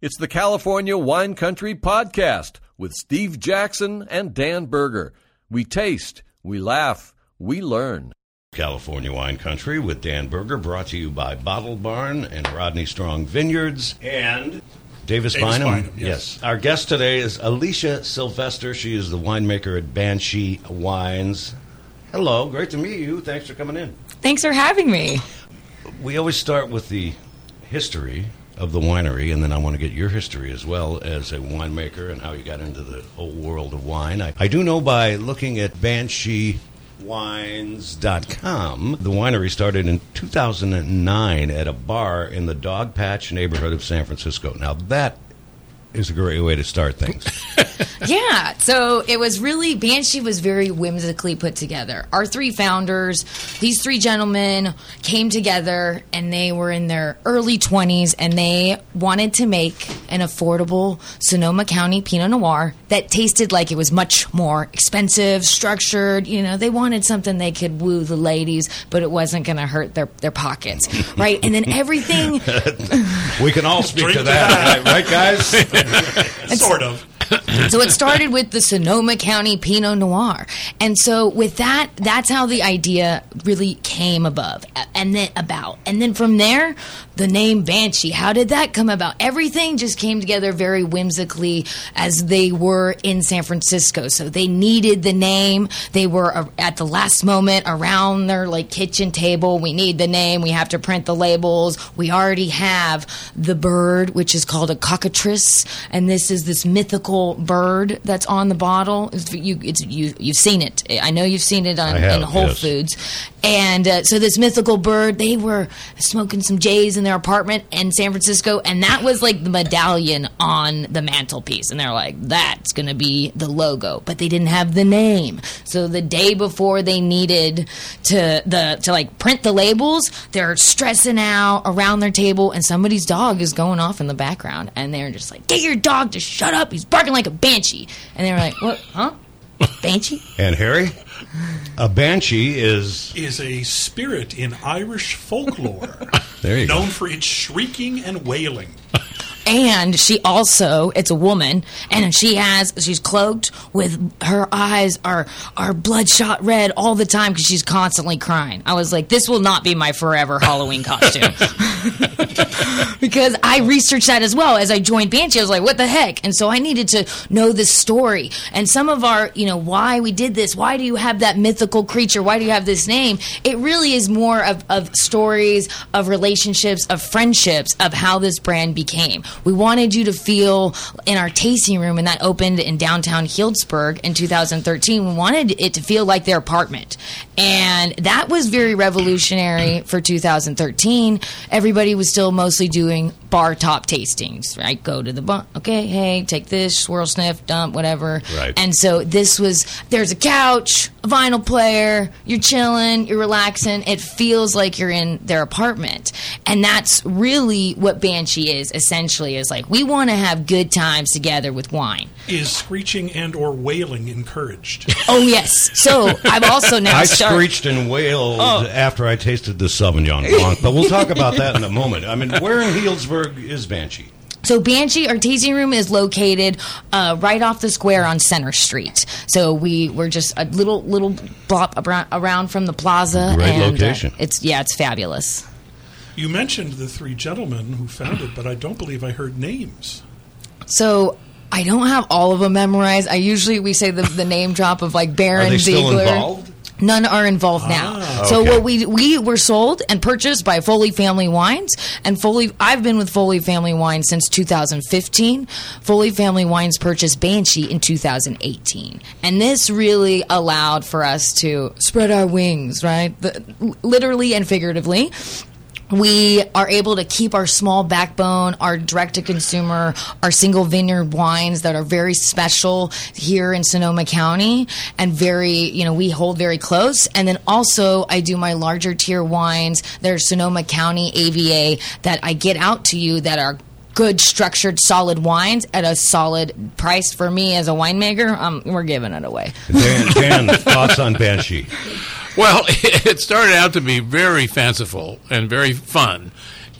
It's the California Wine Country Podcast with Steve Jackson and Dan Berger. We taste, we laugh, we learn. California Wine Country with Dan Berger, brought to you by Bottle Barn and Rodney Strong Vineyards and Davis, Davis Bynum. Bynum, yes. Our guest today is Alicia Sylvester. She is the winemaker at Banshee Wines. Hello, great to meet you. Thanks for coming in. Thanks for having me. We always start with the history of the winery, and then I want to get your history as well as a winemaker and how you got into the whole world of wine. I, I do know by looking at BansheeWines.com, the winery started in 2009 at a bar in the Dogpatch neighborhood of San Francisco. Now, that is a great way to start things. Yeah, so it was really Banshee was very whimsically put together. Our three founders, these three gentlemen, came together and they were in their early 20s and they wanted to make an affordable Sonoma County Pinot Noir that tasted like it was much more expensive, structured. You know, they wanted something they could woo the ladies, but it wasn't going to hurt their, their pockets, right? And then everything. we can all speak Drink to to that, right, right, guys? sort of. so it started with the Sonoma County Pinot Noir, and so with that, that's how the idea really came above and then about, and then from there, the name Banshee. How did that come about? Everything just came together very whimsically as they were in San Francisco. So they needed the name. They were at the last moment around their like kitchen table. We need the name. We have to print the labels. We already have the bird, which is called a cockatrice, and this is this mythical bird that's on the bottle. It's, you, it's, you, you've seen it. I know you've seen it on have, in Whole yes. Foods. And uh, so this mythical bird, they were smoking some J's in their apartment in San Francisco, and that was like the medallion on the mantelpiece. And they're like, that's going to be the logo, but they didn't have the name. So the day before they needed to the to like print the labels, they're stressing out around their table, and somebody's dog is going off in the background, and they're just like, get your dog to shut up. He's barking like a banshee. And they're like, what? Huh? Banshee? and Harry, a banshee is Is a spirit in Irish folklore. There you go. known for its shrieking and wailing. And she also it's a woman and she has she's cloaked with her eyes are are bloodshot red all the time because she's constantly crying. I was like this will not be my forever halloween costume. Because i researched that as well as i joined banshee. I was like what the heck? And so i needed to know this story. And some of our you know why we did this? Why do you have that mythical creature? Why do you have this name? It really is more of, of stories of relationships of friendships of how this brand became we wanted you to feel in our tasting room, and that opened in downtown Healdsburg in 2013. We wanted it to feel like their apartment. And that was very revolutionary for 2013. Everybody was still mostly doing bar top tastings, right? Go to the bar, okay, hey, take this, swirl, sniff, dump, whatever. Right. And so this was there's a couch, a vinyl player, you're chilling, you're relaxing. It feels like you're in their apartment. And that's really what Banshee is essentially is like we want to have good times together with wine. Is screeching and or wailing encouraged? Oh yes. So I've also now I started screeched and wailed Oh. after I tasted the Sauvignon Blanc, but we'll talk about that in a moment. I mean, where in Healdsburg is Banshee? So Banshee, our tasting room is located uh, right off the square on Center Street. So we were just a little little block around, around from the plaza. Great and, uh, location. it's yeah, it's fabulous. You mentioned the three gentlemen who founded, it, but I don't believe I heard names. So I don't have all of them memorized. I usually we say the, the name drop of like Baron Are they still Ziegler. involved? None are involved now. Ah. So Okay. what we we were sold and purchased by Foley Family Wines, and Foley. I've been with Foley Family Wines since 2015. Foley Family Wines purchased Banshee in 2018, and this really allowed for us to spread our wings, right? The, literally and figuratively we are able to keep our small backbone, our direct to consumer, our single vineyard wines that are very special here in Sonoma County and very, you know, we hold very close. And then also, I do my larger tier wines. There's Sonoma County AVA that I get out to you that are good, structured, solid wines at a solid price for me as a winemaker. Um, we're giving it away. Dan, Dan thoughts on Banshee? Well, it started out to be very fanciful and very fun.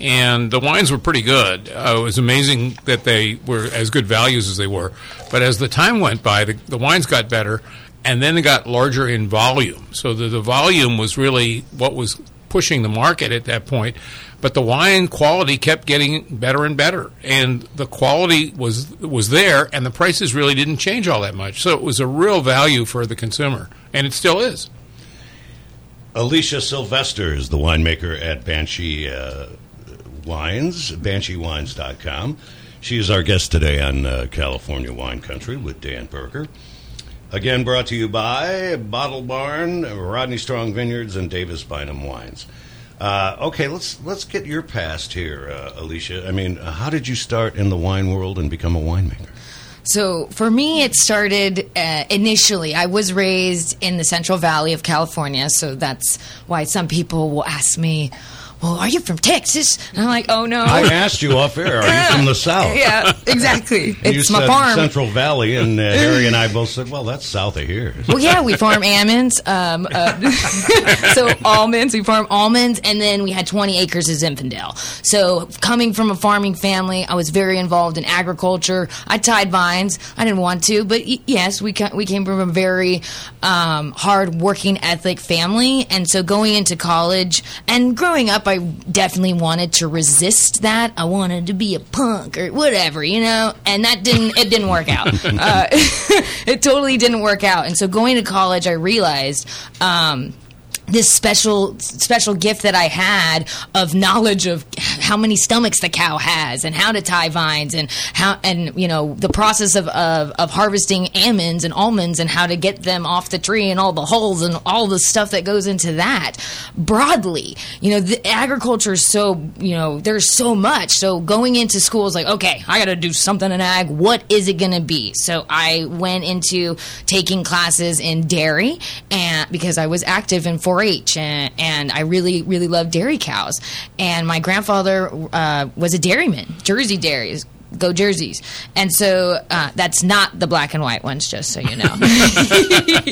and the wines were pretty good. Uh, it was amazing that they were as good values as they were. But as the time went by, the, the wines got better, and then it got larger in volume. So the, the volume was really what was pushing the market at that point. But the wine quality kept getting better and better, and the quality was was there, and the prices really didn't change all that much. So it was a real value for the consumer, and it still is. Alicia Sylvester is the winemaker at Banshee uh, Wines, BansheeWines.com. She is our guest today on uh, California Wine Country with Dan Berger. Again, brought to you by Bottle Barn, Rodney Strong Vineyards, and Davis Bynum Wines. Uh, okay, let's let's get your past here, uh, Alicia. I mean, how did you start in the wine world and become a winemaker? So for me, it started uh, initially. I was raised in the Central Valley of California, so that's why some people will ask me, well, are you from Texas? And I'm like, oh no. I asked you off air, are you from the South? yeah, exactly. It's my farm. Central Valley, and uh, Harry and I both said, well, that's south of here. well, yeah, we farm almonds. Um, uh, so almonds, we farm almonds, and then we had 20 acres of Zinfandel. So coming from a farming family, I was very involved in agriculture. I tied vines. I didn't want to, but yes, we we came from a very um, hard working ethic family, and so going into college and growing up, I definitely wanted to resist that. I wanted to be a punk or whatever, you know, and that didn't it didn't work out. uh, it totally didn't work out, and so going to college, I realized. Um, this special special gift that I had of knowledge of how many stomachs the cow has and how to tie vines and how and you know the process of, of, of harvesting almonds and almonds and how to get them off the tree and all the holes and all the stuff that goes into that broadly. You know the agriculture is so you know there's so much. So going into school is like okay I got to do something in ag. What is it going to be? So I went into taking classes in dairy and because I was active in 4-H and, and I really really love dairy cows. And my grandfather uh, was a dairyman Jersey dairies go jerseys. And so uh, that's not the black and white ones just so you know.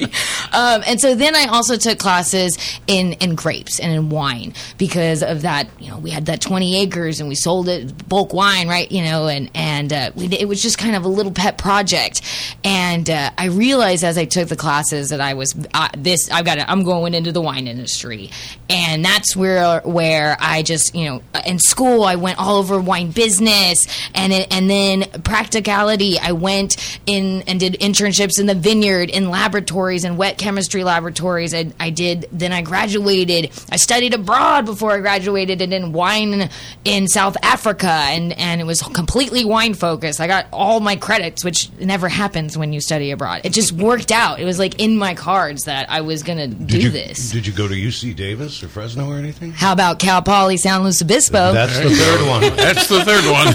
Um, and so then I also took classes in in grapes and in wine because of that you know we had that 20 acres and we sold it bulk wine right you know and and uh, we, it was just kind of a little pet project. And uh, I realized as I took the classes that I was uh, this I've got to, I'm going into the wine industry. And that's where where I just you know in school I went all over wine business and it, and then practicality I went in and did internships in the vineyard in laboratories in wet chemistry laboratories. I, I did then I graduated. I studied abroad before I graduated and in wine in South Africa and and it was completely wine focused. I got all my credits which never happens when you study abroad. It just worked out. It was like in my cards that I was gonna do you, this. Did you go to UC Davis or Fresno or anything? how about Cal Poly San Luis Obispo? That's the third one. That's the third one.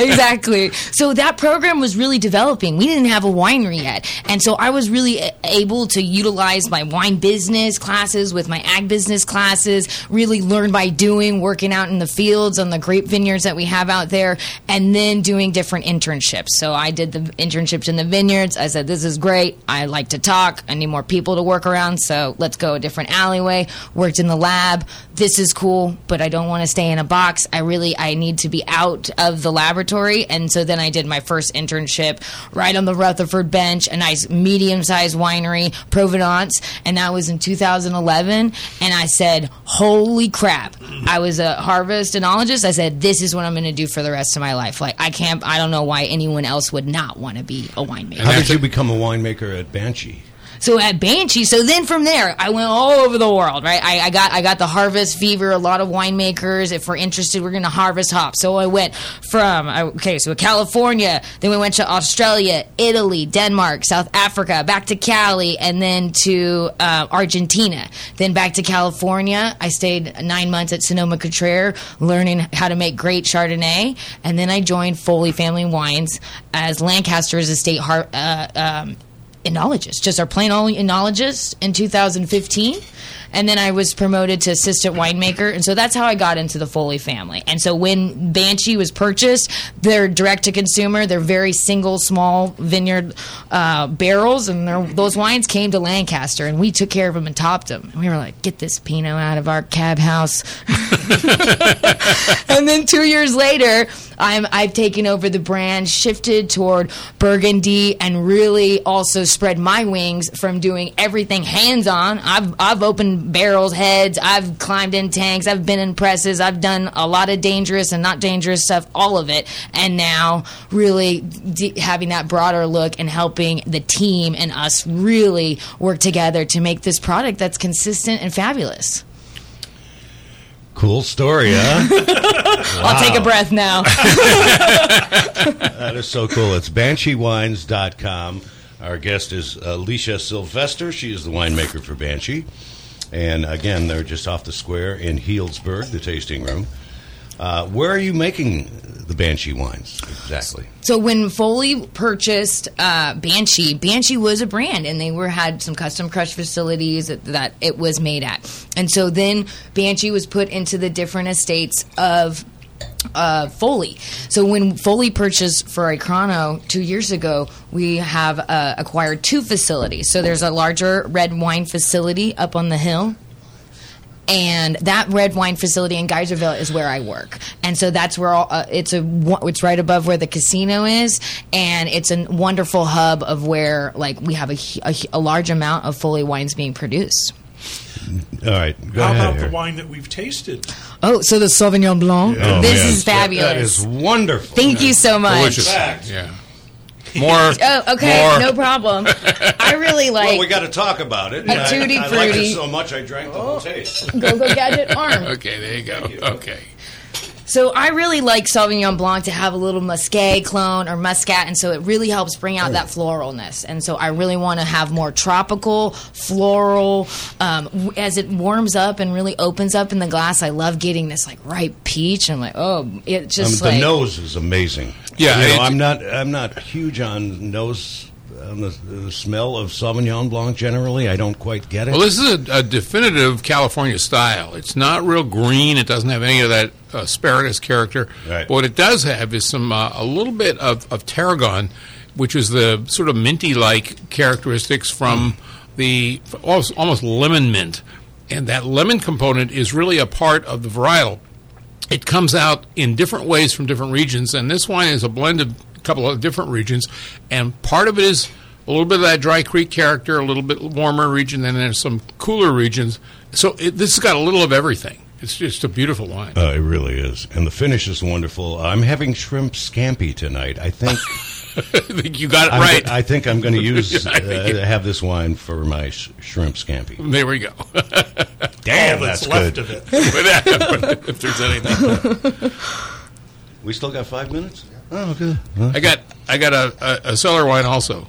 exactly. So that program was really developing. We didn't have a winery yet. And so I was really able to utilize my wine business classes with my ag business classes, really learn by doing, working out in the fields on the grape vineyards that we have out there, and then doing different internships. So I did the internships in the vineyards. I said, this is great. I like to talk. I need more people to work around. So let's go a different alleyway. Worked in the lab. This is cool, but I don't want to stay in a box. I really, I need to be out of the laboratory. And so then I did my first internship right on the Rutherford bench, a nice medium sized winery, Provenance. And that was in 2011. And I said, holy crap. I was a harvest enologist. I said, this is what I'm going to do for the rest of my life. Like, I can't, I don't know why anyone else would not want to be a winemaker. How did you become a winemaker at Banshee? So at Banshee, so then from there, I went all over the world, right? I, I got I got the harvest fever. A lot of winemakers, if we're interested, we're going to harvest hops. So I went from okay, so California, then we went to Australia, Italy, Denmark, South Africa, back to Cali, and then to uh, Argentina, then back to California. I stayed nine months at Sonoma Cutrer, learning how to make great Chardonnay, and then I joined Foley Family Wines as Lancaster's estate har- uh, um, enologist, just our plain old enologist in 2015. And then I was promoted to assistant winemaker, and so that's how I got into the Foley family. And so when Banshee was purchased, they're direct to consumer. They're very single, small vineyard uh, barrels, and those wines came to Lancaster, and we took care of them and topped them. And we were like, "Get this Pinot out of our cab house." and then two years later, I'm I've taken over the brand, shifted toward Burgundy, and really also spread my wings from doing everything hands on. I've I've opened barrels, heads, I've climbed in tanks, I've been in presses, I've done a lot of dangerous and not dangerous stuff, all of it, and now really d- having that broader look and helping the team and us really work together to make this product that's consistent and fabulous. Cool story, huh? I'll take a breath now. that is so cool. It's BansheeWines.com. Our guest is Alicia Sylvester. She is the winemaker for Banshee. And again, they're just off the square in Healdsburg, the tasting room. Uh, where are you making the Banshee wines exactly? So when Foley purchased uh, Banshee, Banshee was a brand, and they were had some custom crush facilities that, that it was made at. And so then Banshee was put into the different estates of uh, Foley. So when Foley purchased Ferrari Carano two years ago, we have uh, acquired two facilities. So there's a larger red wine facility up on the hill and that red wine facility in Geyserville is where I work, and so that's where all, uh, it's a it's right above where the casino is, and it's a wonderful hub of where like we have a, a, a large amount of Foley wines being produced. All right, go How ahead. about the wine that we've tasted? Oh, so the Sauvignon Blanc, Oh, this yes. is That- fabulous. That is wonderful. Thank you so much. Delicious. Fact. Yeah. More. Oh, okay, More. no problem. I really like Well, we got to talk about it. A I- tutti I, liked it so much I drank the whole oh. taste. Go Go Gadget Arm. Okay, there you go. Okay. So I really like Sauvignon Blanc to have a little Muscat clone or Muscat, and so it really helps bring out that floralness. And so I really want to have more tropical, floral. Um, as it warms up and really opens up in the glass, I love getting this like ripe peach. I'm like, oh, it Um, just the like nose is amazing. Yeah, you know, I'm not. I'm not huge on nose. On the, the smell of Sauvignon Blanc generally, I don't quite get it. Well, this is a, a definitive California style. It's not real green. It doesn't have any of that asparagus character. Right. But what it does have is some uh, a little bit of, of tarragon, which is the sort of minty-like characteristics from the almost, almost lemon mint, and that lemon component is really a part of the varietal. It comes out in different ways from different regions, and this wine is a blend of couple of different regions, and part of it is a little bit of that dry creek character, a little bit warmer region, and then some cooler regions. So it, this has got a little of everything. It's just a beautiful wine. Uh, it really is, and the finish is wonderful. I'm having shrimp scampi tonight. I think I think you got it I'm right. go- I think I'm going to use I uh, have this wine for my sh- shrimp scampi. there we go. Damn, All that's, that's, left good. of it. if there's anything, We still got five minutes. Oh, good. I got I got a, a, a cellar wine also.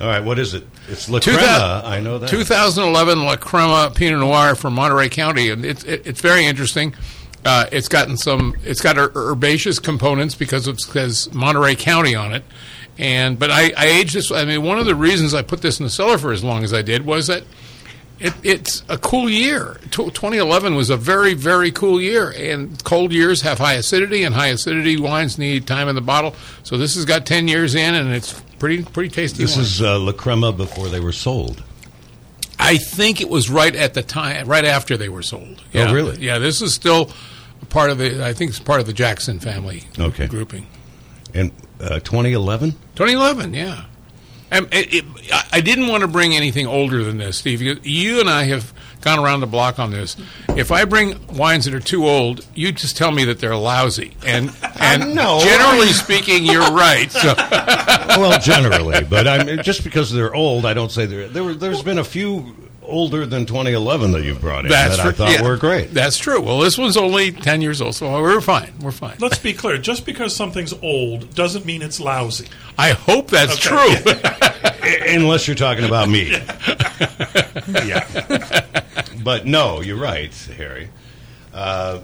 All right, what is it? It's La Crema. thou- I know that. 2011 La Crema Pinot Noir from Monterey County, and it's it, it's very interesting. Uh, it's gotten some. It's got her- herbaceous components because it says Monterey County on it. And but I, I aged this. I mean, one of the reasons I put this in the cellar for as long as I did was that it, it's a cool year. Tw 2011 was a very, very cool year, and cold years have high acidity, and high acidity wines need time in the bottle. So this has got 10 years in, and it's pretty, pretty tasty. This wine. is uh, La Crema before they were sold. I think it was right at the time, right after they were sold. Oh, Yeah. really? Yeah, this is still part of the. I think it's part of the Jackson family Okay. grouping. In uh, 2011? 2011, yeah. Um, it, it, I- I didn't want to bring anything older than this, Steve. You, you and I have gone around the block on this. If I bring wines that are too old, you just tell me that they're lousy. And and No, generally speaking, you're right. So well, generally, but I'm just because they're old, I don't say they're. There there's been a few older than 2011 that you've brought in that's that I thought yeah, were great. That's true. Well, this one's only 10 years old, so we're fine. We're fine. Let's be clear. Just because something's old doesn't mean it's lousy. I hope that's Okay. true. Unless you're talking about me. yeah. But no, you're right, Harry. Uh,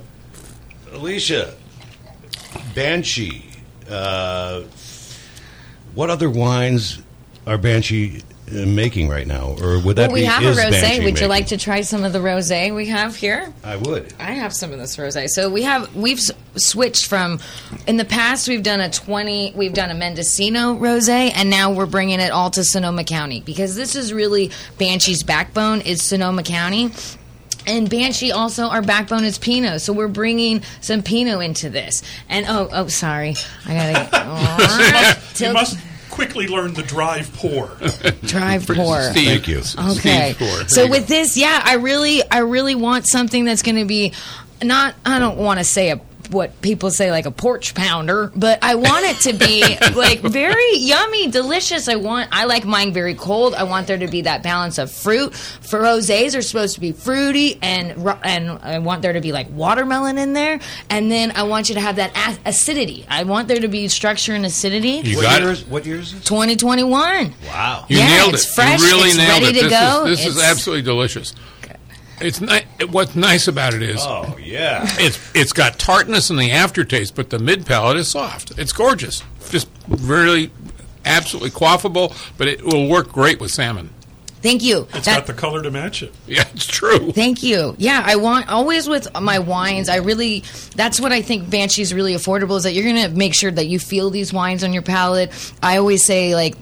Alicia, Banshee. Uh, what other wines are Banshee making right now, or would that Well, we be have a rosé. Would you like to try some of the rosé we have here? I would. I have some of this rosé. So we have we've s- switched from in the past we've done a 20 we've done a Mendocino rosé and now we're bringing it all to Sonoma County because this is really Banshee's backbone is Sonoma County. And Banshee also our backbone is Pinot, so we're bringing some Pinot into this. And oh, oh, sorry, I gotta oh, ah, You tilt- must quickly learn the drive pour. drive pour. Steve, Thank you. Okay. Steve So you with this, yeah, I really, I really want something that's going to be not. I don't want to say a what people say like a porch pounder, but I want it to be like very yummy, delicious. I want. I like mine very cold. I want there to be that balance of fruit. For rosés are supposed to be fruity and and I want there to be like watermelon in there, and then I want you to have that ac- acidity. I want there to be structure and acidity. You What got year it. is, what year is this? 2021. Wow. You Yeah, nailed it's it. fresh, You really it's nailed ready it. to this go, Is, this is it's- absolutely delicious. It's ni- What's nice about it is Oh yeah. it's it's got tartness in the aftertaste, but the mid palate is soft. It's gorgeous. Just really, absolutely quaffable, but it will work great with salmon. Thank you. It's That- got the color to match it. Yeah, it's true. Thank you. Yeah, I want always with my wines. I really that's what I think Banshee's really affordable is that you're gonna make sure that you feel these wines on your palate. I always say like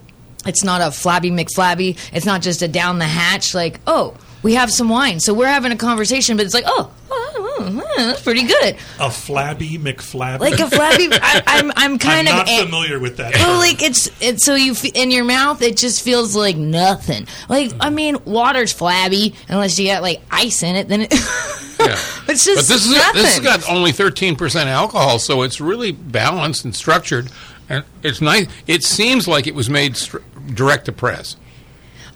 it's not a flabby McFlabby. It's not just a down the hatch like oh we have some wine, so we're having a conversation, but it's like oh. oh, oh, oh, oh that's pretty good. A flabby McFlabby. Like a flabby, I, I'm I'm I'm kind of not a- familiar with that. Well, like it's it's so you f- in your mouth, it just feels like nothing. Like I mean, water's flabby unless you got like ice in it. Then it, Yeah. it's just But this is nothing. this has got only thirteen percent alcohol, so it's really balanced and structured, and it's nice. It seems like it was made str- direct to press.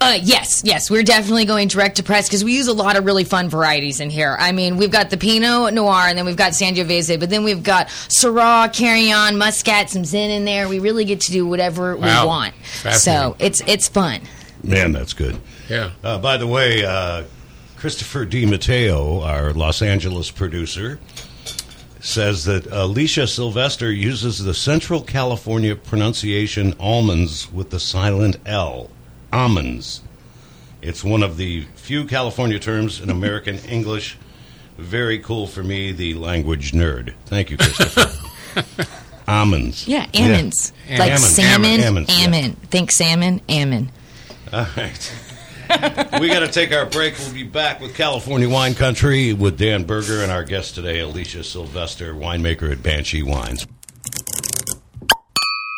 Uh, yes, yes, we're definitely going direct to press because we use a lot of really fun varieties in here. I mean, we've got the Pinot Noir, and then we've got Sangiovese, but then we've got Syrah, Carignan, Muscat, some Zin in there. We really get to do whatever Wow. we want. So it's it's fun. Man, that's good. Yeah. Uh, by the way, uh, Christopher Di Matteo, our Los Angeles producer, says that Alicia Sylvester uses the Central California pronunciation almonds with the silent L. Almonds. It's one of the few California terms in American English. Very cool for me, the language nerd. Thank you, Christopher. almonds. Yeah, almonds Yeah. like salmon, almond. almond, yeah. Think salmon, almond. All right. We got to take our break. We'll be back with California Wine Country with Dan Berger and our guest today, Alicia Sylvester, winemaker at Banshee Wines.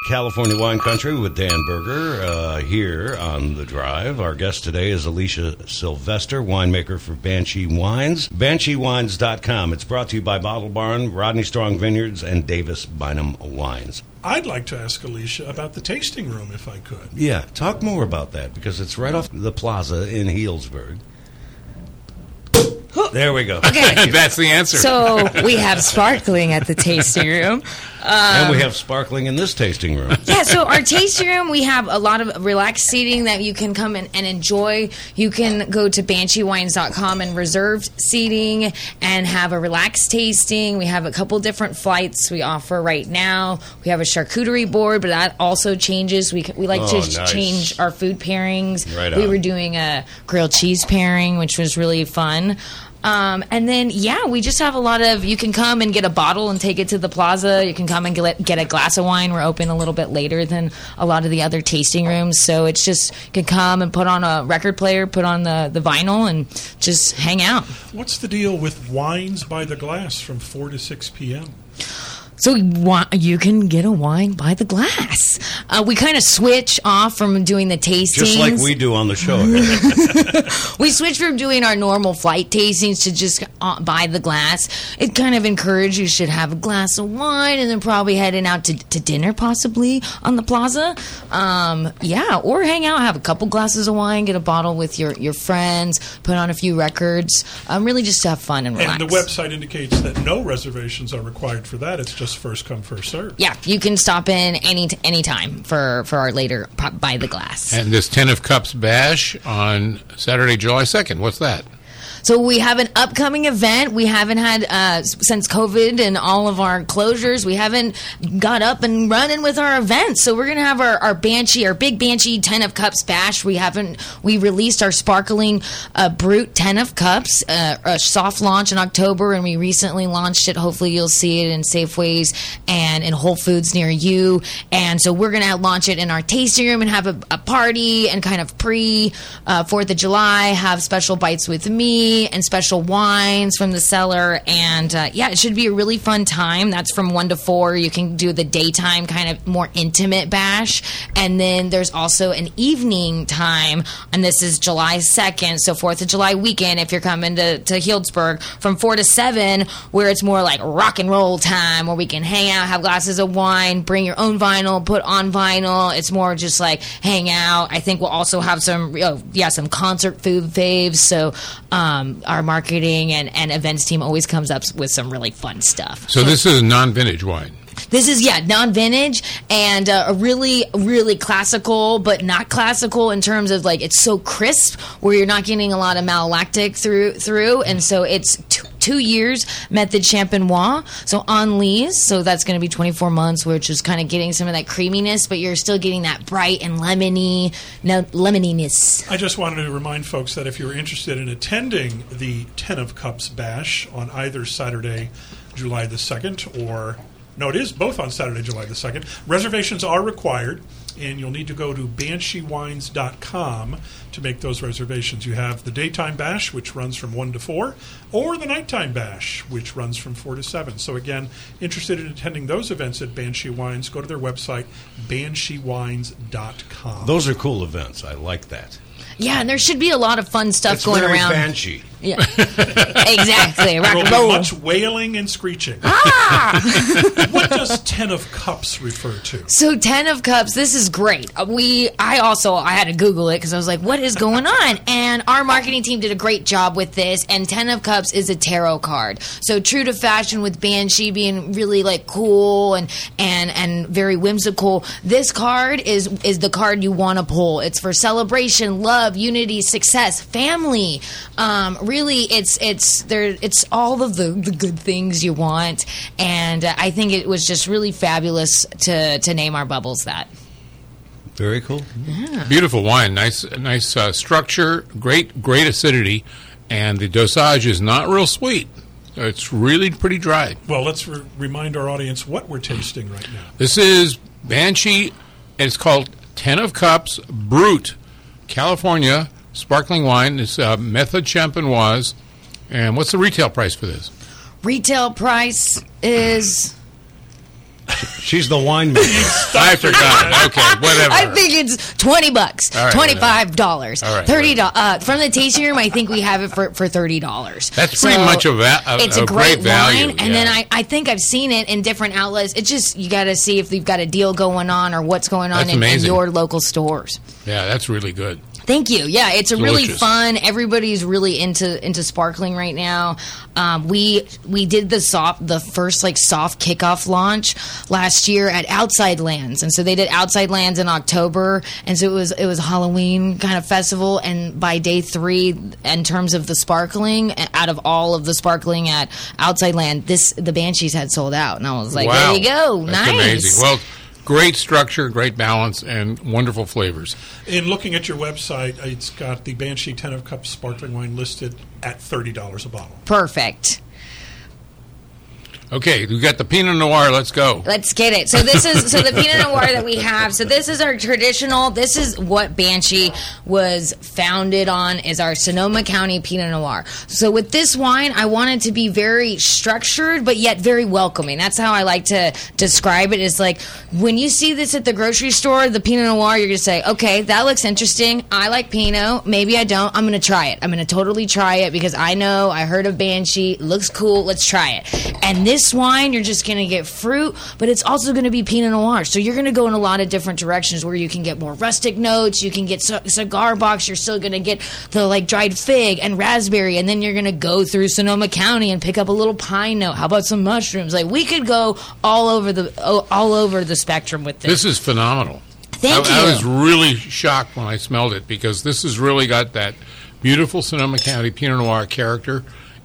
California Wine Country with Dan Berger uh, here on the drive. Our guest today is Alicia Sylvester, winemaker for Banshee Wines. BansheeWines.com. It's brought to you by Bottle Barn, Rodney Strong Vineyards, and Davis Bynum Wines. I'd like to ask Alicia about the tasting room if I could. Yeah, talk more about that because it's right off the plaza in Healdsburg. There we go. Okay. That's the answer. So we have sparkling at the tasting room. and we um, have sparkling in this tasting room. Yeah, so our tasting room, we have a lot of relaxed seating that you can come in and enjoy. You can go to bansheewines.com and reserve seating and have a relaxed tasting. We have a couple different flights we offer right now. We have a charcuterie board, but that also changes. We, we like Oh, to nice. change our food pairings. Right we were doing a grilled cheese pairing, which was really fun. Um, and then, yeah, we just have a lot of. You can come and get a bottle and take it to the plaza. You can come and get, get a glass of wine. We're open a little bit later than a lot of the other tasting rooms. So it's just, you can come and put on a record player, put on the, the vinyl, and just hang out. What's the deal with wines by the glass from 4 to 6 p.m.? So you can get a wine by the glass. Uh, we kind of switch off from doing the tastings. Just like we do on the show we switch from doing our normal flight tastings to just uh, by the glass. It kind of encourages you should have a glass of wine and then probably heading out to, to dinner possibly on the plaza. Um, yeah, or hang out, have a couple glasses of wine, get a bottle with your, your friends, put on a few records. Um, really just to have fun and relax. And the website indicates that no reservations are required for that. It's just first come, first serve. yeah, you can stop in any any time for for our later by the glass. and this Ten of Cups bash on Saturday, July second. What's that? So we have an upcoming event. We haven't had uh, since COVID and all of our closures. We haven't got up and running with our events. So we're gonna have our, our Banshee, our big Banshee Ten of Cups bash. We haven't we released our sparkling uh, Brut Ten of Cups, uh, a soft launch in October, and we recently launched it. Hopefully you'll see it in Safeways and in Whole Foods near you. And so we're gonna launch it in our tasting room and have a, a party and kind of pre uh, Fourth of July. Have special bites with me and special wines from the cellar. And uh, yeah, it should be a really fun time. That's from one to four. You can do the daytime kind of more intimate bash, and then there's also an evening time, and this is July second, so Fourth of July weekend. If you're coming to to Healdsburg from four to seven, where it's more like rock and roll time, where we can hang out, have glasses of wine, bring your own vinyl, put on vinyl. It's more just like hang out. I think we'll also have some, oh, yeah, some concert food faves. So um, our marketing and, and events team always comes up with some really fun stuff. So this is a non-vintage wine. This is yeah, non-vintage and uh, a really really classical, but not classical in terms of like it's so crisp where you're not getting a lot of malolactic through through, and so it's two, two years méthode champenoise, so on lees, so that's going to be 24 months, which is kind of getting some of that creaminess, but you're still getting that bright and lemony no, lemoniness. I just wanted to remind folks that if you're interested in attending the Ten of Cups bash on either Saturday, July the 2nd, or no, it is both on Saturday, July the 2nd, reservations are required, and you'll need to go to bansheewines.com to make those reservations. You have the daytime bash, which runs from 1 to 4, or the nighttime bash, which runs from 4 to 7. So, again, interested in attending those events at Banshee Wines, go to their website, bansheewines.com. Those are cool events. I like that. Yeah, and there should be a lot of fun stuff It's going very around. Banshee. Yeah, exactly. Rock There will and be roll. much wailing and screeching. Ah! what does Ten of Cups refer to? So ten of cups. This is great. Uh, We, I also, I had to Google it because I was like, "What is going on?" And our marketing team did a great job with this. And ten of cups is a tarot card. So true to fashion with Banshee being really like cool and and and very whimsical. This card is is the card you want to pull. It's for celebration, love, unity, success, family. Um, really, it's it's there. It's all of the the good things you want. And uh, I think it was just really fabulous to to name our bubbles that. Very cool. Beautiful wine, nice, nice uh, structure, great, great acidity, and the dosage is not real sweet. It's really pretty dry. Well, let's re- remind our audience what we're tasting right now. This is Banshee, and it's called Ten of Cups Brut, California sparkling wine. It's uh, Méthode Champenoise. And what's the retail price for this? Retail price is. She's the winemaker. I forgot. Okay, whatever. I think it's twenty bucks, All right, twenty five dollars, All right, thirty dollars. Uh, from the tasting room, I think we have it for, for thirty dollars. That's pretty much a va- a- it's a a great, great value, wine, and then. I, I think I've seen it in different outlets. It's just you got to see if they've got a deal going on or what's going on in, in your local stores. yeah, that's really good. Thank you. Yeah, it's a really fun. Everybody's really into into sparkling right now. Um, we we did the soft the first like soft kickoff launch last year at Outside Lands, and so they did Outside Lands in October, and so it was it was Halloween kind of festival. And by day three, in terms of the sparkling, out of all of the sparkling at Outside Land, this the Banshees had sold out, and I was like, wow. there you go, That's nice. amazing. Well, great structure, great balance, and wonderful flavors. In looking at your website, it's got the Banshee Ten of Cups sparkling wine listed at thirty dollars a bottle. Perfect. Okay, we got the Pinot Noir. Let's go. Let's get it. So this is so the Pinot Noir that we have. So this is our traditional. This is what Banshee was founded on. Is our Sonoma County Pinot Noir. So with this wine, I want it to be very structured, but yet very welcoming. That's how I like to describe it. it. Is like when you see this at the grocery store, the Pinot Noir, you're gonna say, okay, that looks interesting. I like Pinot. Maybe I don't. I'm gonna try it. I'm gonna totally try it because I know I heard of Banshee. Looks cool. Let's try it. And this wine, you're just going to get fruit, but it's also going to be Pinot Noir. So you're going to go in a lot of different directions where you can get more rustic notes. You can get c- cigar box. You're still going to get the like dried fig and raspberry, and then you're going to go through Sonoma County and pick up a little pine note. How about some mushrooms? Like we could go all over the all over the spectrum with this. This is phenomenal. Thank I, I was really shocked when I smelled it because this has really got that beautiful Sonoma County Pinot Noir character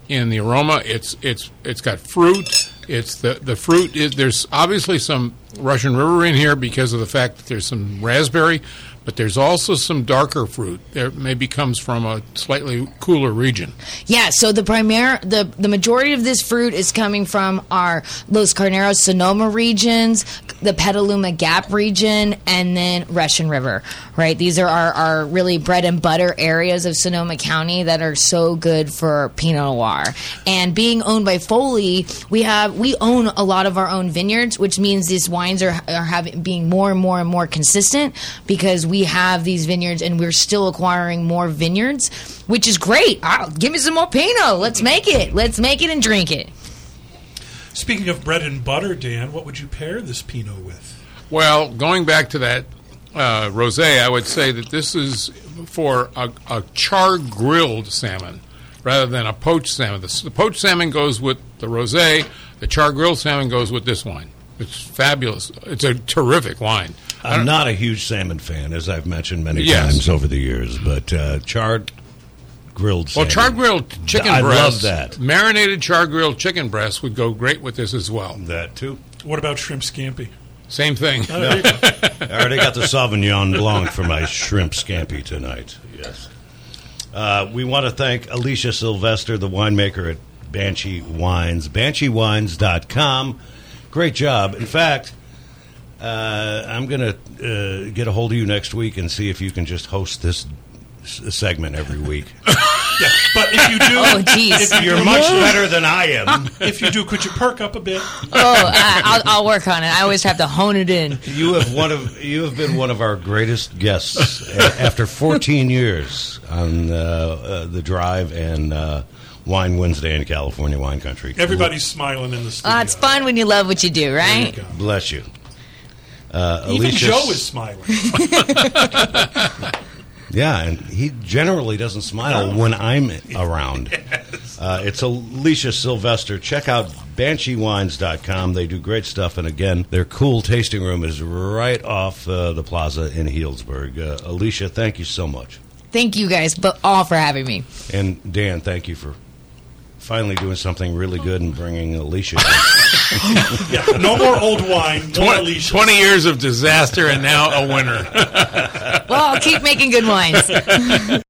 in the aroma. It's it's it's got fruit. It's the the fruit is there's obviously some Russian River in here because of the fact that there's some raspberry, but there's also some darker fruit. that maybe comes from a slightly cooler region. Yeah, so the primary, the the majority of this fruit is coming from our Los Carneros Sonoma regions, the Petaluma Gap region, and then Russian River. Right, these are our, our really bread and butter areas of Sonoma County that are so good for Pinot Noir. And being owned by Foley, we have we own a lot of our own vineyards, which means these wines are are having being more and more and more consistent because we have these vineyards and we're still acquiring more vineyards, which is great. Ah, give me some more Pinot. Let's make it. Let's make it and drink it. Speaking of bread and butter, Dan, what would you pair this Pinot with? Well, going back to that uh, rosé, I would say that this is for a, a char grilled salmon rather than a poached salmon. The, the poached salmon goes with the rosé. The char grilled salmon goes with this wine. It's fabulous. It's a terrific wine. I I'm don't- a huge salmon fan, as I've mentioned many Yes. times over the years, but uh, charred grilled Well, salmon. char grilled chicken I breast. love that. Marinated char grilled chicken breast would go great with this as well. That too. What about shrimp scampi? Same thing. Oh, there. I already got the Sauvignon Blanc for my shrimp scampi tonight. Yes. Uh, we want to thank Alicia Sylvester, the winemaker at Banshee Wines. BansheeWines.com. Great job. In fact, uh, I'm going to uh, get a hold of you next week and see if you can just host this s- segment every week. Yeah, but if you do, Oh, jeez. if you You're much better than I am. If you do, could you perk up a bit? Oh, I, I'll, I'll work on it. I always have to hone it in. You have one of you have been one of our greatest guests a- after 14 years on uh, uh, the drive and uh, Wine Wednesday in California Wine Country. Everybody's smiling in the studio. Uh, it's fun when you love what you do, There right? you go. bless you. Uh, Even Alicia- Joe is smiling. Yeah, and he generally doesn't smile when I'm around. Uh, it's Alicia Sylvester. Check out BansheeWines.com. They do great stuff. And again, their cool tasting room is right off uh, the plaza in Healdsburg. Uh, Alicia, thank you so much. Thank you guys, but all for having me. And Dan, thank you for finally doing something really good and bringing Alicia. Yeah, no more old wine. More Twen- Alicia. 20 years of disaster and now a winner. Well, I'll keep making good wines.